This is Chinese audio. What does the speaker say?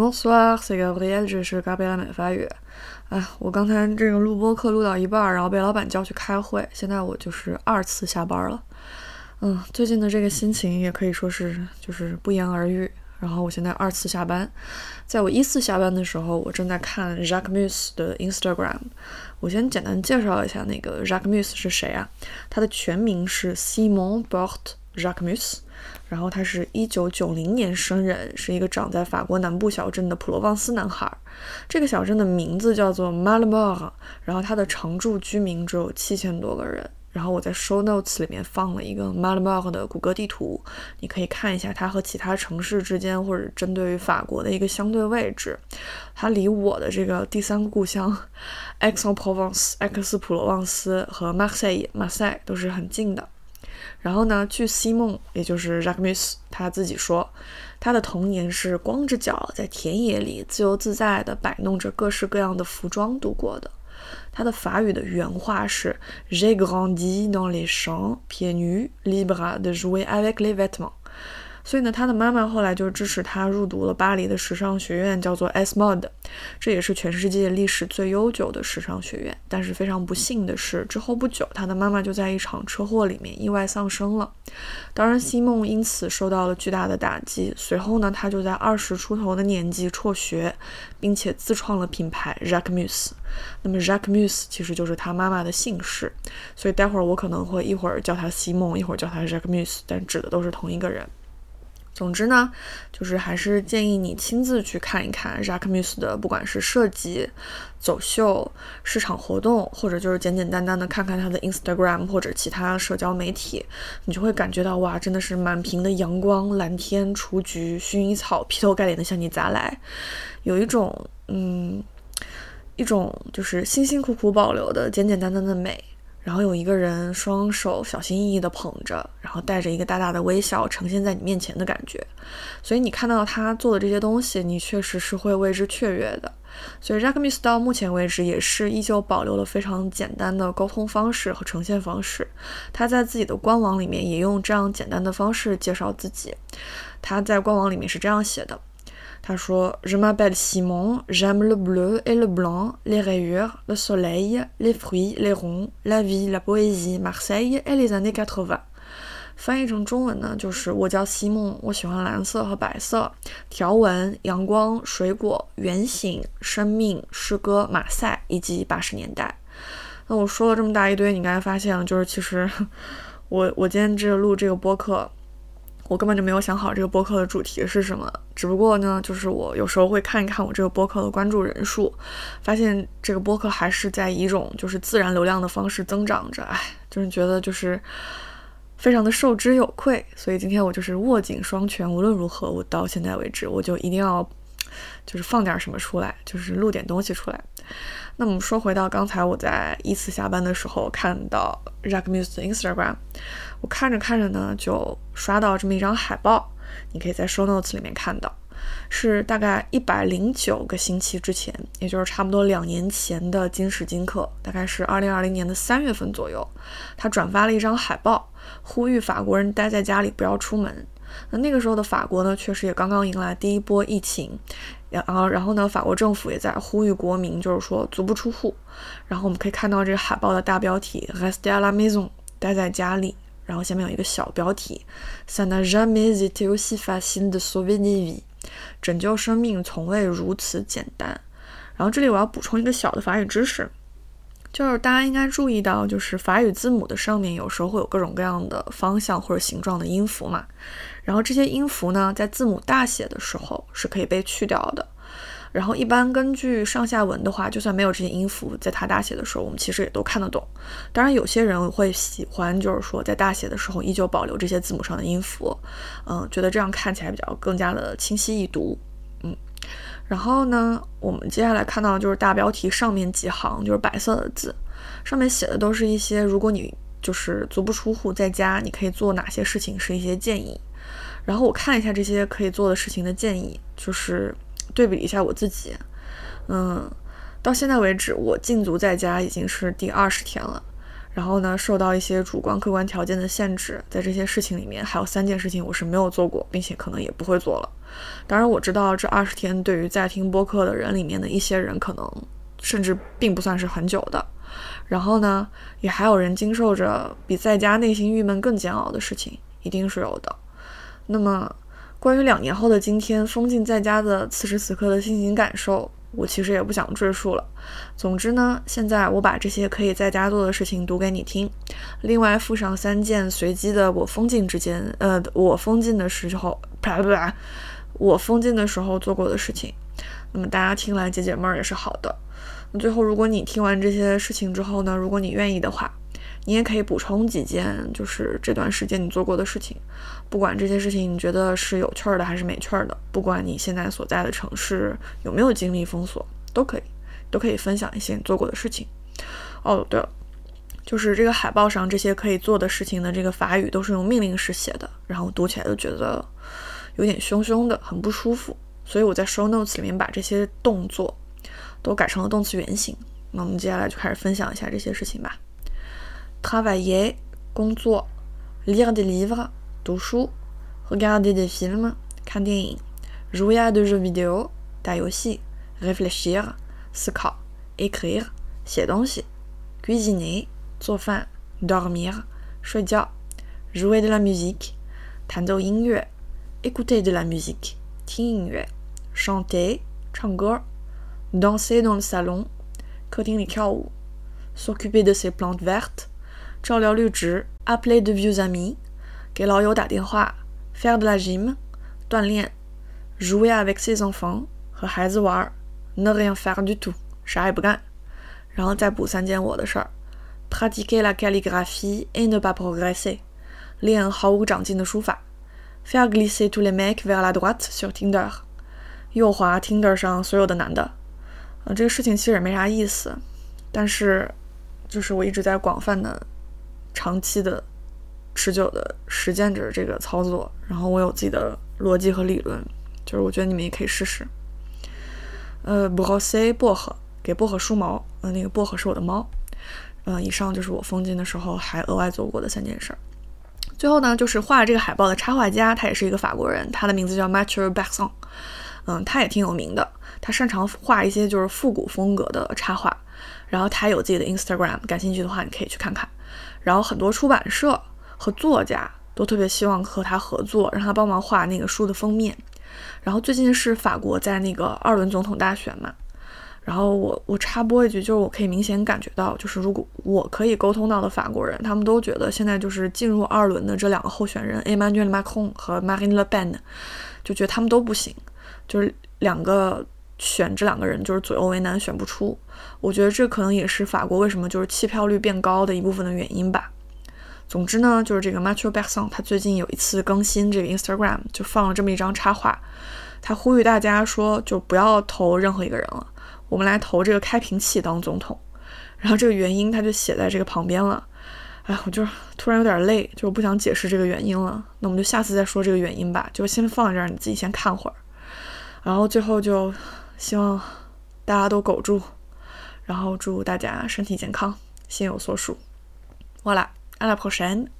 Bonsoir, c'est Gabriel，这是 Gabriel 美法语。哎，我刚才这个录播课录到一半，然后被老板叫去开会，现在我就是二次下班了。嗯，最近的这个心情也可以说是就是不言而喻。然后我现在二次下班，在我一次下班的时候，我正在看 Jacques Mus 的 Instagram。我先简单介绍一下那个 Jacques Mus 是谁啊？他的全名是 Simon Bort Jacques Mus。然后他是一九九零年生人，是一个长在法国南部小镇的普罗旺斯男孩。这个小镇的名字叫做 Malmort，然后它的常住居民只有七千多个人。然后我在 Show Notes 里面放了一个 Malmort 的谷歌地图，你可以看一下它和其他城市之间或者针对于法国的一个相对位置。它离我的这个第三个故乡 Aix-en-Provence（ 埃克斯普罗旺斯）和 Marseille（ 马赛）都是很近的。然后呢，据西蒙，也就是 Jacques Mus，他自己说，他的童年是光着脚在田野里自由自在地摆弄着各式各样的服装度过的。他的法语的原话是 “J'ai grandi dans les champs, pieds nus, libre de jouer avec les vêtements。”所以呢，他的妈妈后来就支持他入读了巴黎的时尚学院，叫做 S Mod，这也是全世界历史最悠久的时尚学院。但是非常不幸的是，之后不久，他的妈妈就在一场车祸里面意外丧生了。当然，西梦因此受到了巨大的打击。随后呢，他就在二十出头的年纪辍学，并且自创了品牌 Jacques Muse。那么 Jacques Muse 其实就是他妈妈的姓氏，所以待会儿我可能会一会儿叫他西梦，一会儿叫他 Jacques Muse，但指的都是同一个人。总之呢，就是还是建议你亲自去看一看 Jacquemus 的，不管是设计、走秀、市场活动，或者就是简简单单的看看他的 Instagram 或者其他社交媒体，你就会感觉到哇，真的是满屏的阳光、蓝天、雏菊、薰衣草，劈头盖脸的向你砸来，有一种嗯，一种就是辛辛苦苦保留的简简单单的美。然后有一个人双手小心翼翼地捧着，然后带着一个大大的微笑呈现在你面前的感觉，所以你看到他做的这些东西，你确实是会为之雀跃的。所以 jacquemus 到目前为止也是依旧保留了非常简单的沟通方式和呈现方式。他在自己的官网里面也用这样简单的方式介绍自己。他在官网里面是这样写的。他说：“Je m'appelle Simon, j'aime le bleu et le blanc, les rayures, le soleil, les fruits, les ronds, la vie, la poésie, Marseille et les années quatre-vingt。”翻译成中文呢，就是我叫西梦，我喜欢蓝色和白色，条纹、阳光、水果、圆形、生命、诗歌、马赛以及八十年代。那我说了这么大一堆，你刚才发现了，就是其实我我今天这录这个播客。我根本就没有想好这个播客的主题是什么，只不过呢，就是我有时候会看一看我这个播客的关注人数，发现这个播客还是在以一种就是自然流量的方式增长着，哎，就是觉得就是非常的受之有愧，所以今天我就是握紧双拳，无论如何，我到现在为止，我就一定要就是放点什么出来，就是录点东西出来。那么说回到刚才我在一次下班的时候看到 Jacques Mus 的 Instagram，我看着看着呢，就刷到这么一张海报，你可以在 Show Notes 里面看到，是大概一百零九个星期之前，也就是差不多两年前的今时今刻，大概是二零二零年的三月份左右，他转发了一张海报，呼吁法国人待在家里不要出门。那那个时候的法国呢，确实也刚刚迎来第一波疫情，然后然后呢，法国政府也在呼吁国民，就是说足不出户。然后我们可以看到这个海报的大标题 “Restez à la maison”，待在家里。然后下面有一个小标题 s a n a jamais été aussi facile de sauver des vies。”拯救生命从未如此简单。然后这里我要补充一个小的法语知识。就是大家应该注意到，就是法语字母的上面有时候会有各种各样的方向或者形状的音符嘛。然后这些音符呢，在字母大写的时候是可以被去掉的。然后一般根据上下文的话，就算没有这些音符，在它大写的时候，我们其实也都看得懂。当然，有些人会喜欢，就是说在大写的时候依旧保留这些字母上的音符，嗯，觉得这样看起来比较更加的清晰易读。嗯然后呢，我们接下来看到就是大标题上面几行，就是白色的字，上面写的都是一些如果你就是足不出户在家，你可以做哪些事情，是一些建议。然后我看一下这些可以做的事情的建议，就是对比一下我自己，嗯，到现在为止，我禁足在家已经是第二十天了。然后呢，受到一些主观客观条件的限制，在这些事情里面，还有三件事情我是没有做过，并且可能也不会做了。当然，我知道这二十天对于在听播客的人里面的一些人，可能甚至并不算是很久的。然后呢，也还有人经受着比在家内心郁闷更煎熬的事情，一定是有的。那么，关于两年后的今天，封禁在家的此时此刻的心情感受。我其实也不想赘述了。总之呢，现在我把这些可以在家做的事情读给你听，另外附上三件随机的我封禁之间，呃，我封禁的时候，啪啪，我封禁的时候做过的事情。那么大家听来解解闷儿也是好的。那最后，如果你听完这些事情之后呢，如果你愿意的话，你也可以补充几件，就是这段时间你做过的事情。不管这些事情你觉得是有趣儿的还是没趣儿的，不管你现在所在的城市有没有经历封锁，都可以，都可以分享一些你做过的事情。哦，对了，就是这个海报上这些可以做的事情的这个法语都是用命令式写的，然后读起来就觉得有点凶凶的，很不舒服。所以我在 show notes 里面把这些动作都改成了动词原形。那我们接下来就开始分享一下这些事情吧。travailler 工作，lire des livres。读书，regarder des films，看电影，jouer à des jeux vidéo，打游戏，réfléchir，思考，écrire，写东西，cuisiner，做饭，dormir，睡觉，jouer de la musique，弹奏音乐，écouter de la musique，听音乐，chanter，唱歌，danser dans le salon，客厅里跳舞，s'occuper de ses plantes vertes， 照料绿植，appeler de vieux amis。给老友打电话，faire de la gym，锻炼，jouer avec ses enfants，和孩子玩，ne rien faire du tout，啥也不干，然后再补三件我的事儿，pratiquer la calligraphie et ne pas progresser，练毫无长进的书法，faire glisser tous les mecs vers la droite sur Tinder，右滑 Tinder 上所有的男的，呃，这个事情其实也没啥意思，但是就是我一直在广泛的、长期的。持久的实践着这个操作，然后我有自己的逻辑和理论，就是我觉得你们也可以试试。呃，薄荷 C 薄荷给薄荷梳毛，呃，那个薄荷是我的猫。嗯，以上就是我封禁的时候还额外做过的三件事。最后呢，就是画这个海报的插画家，他也是一个法国人，他的名字叫 Mathieu Baxon。嗯，他也挺有名的，他擅长画一些就是复古风格的插画，然后他有自己的 Instagram，感兴趣的话你可以去看看。然后很多出版社。和作家都特别希望和他合作，让他帮忙画那个书的封面。然后最近是法国在那个二轮总统大选嘛，然后我我插播一句，就是我可以明显感觉到，就是如果我可以沟通到的法国人，他们都觉得现在就是进入二轮的这两个候选人，Emmanuel Macron 和 Marine Le Pen，就觉得他们都不行，就是两个选这两个人就是左右为难，选不出。我觉得这可能也是法国为什么就是弃票率变高的一部分的原因吧。总之呢，就是这个 Matthew Baxon，他最近有一次更新这个 Instagram，就放了这么一张插画，他呼吁大家说，就不要投任何一个人了，我们来投这个开瓶器当总统。然后这个原因他就写在这个旁边了。哎，我就突然有点累，就不想解释这个原因了。那我们就下次再说这个原因吧，就先放在这儿，你自己先看会儿。然后最后就希望大家都苟住，然后祝大家身体健康，心有所属。我啦。阿拉婆神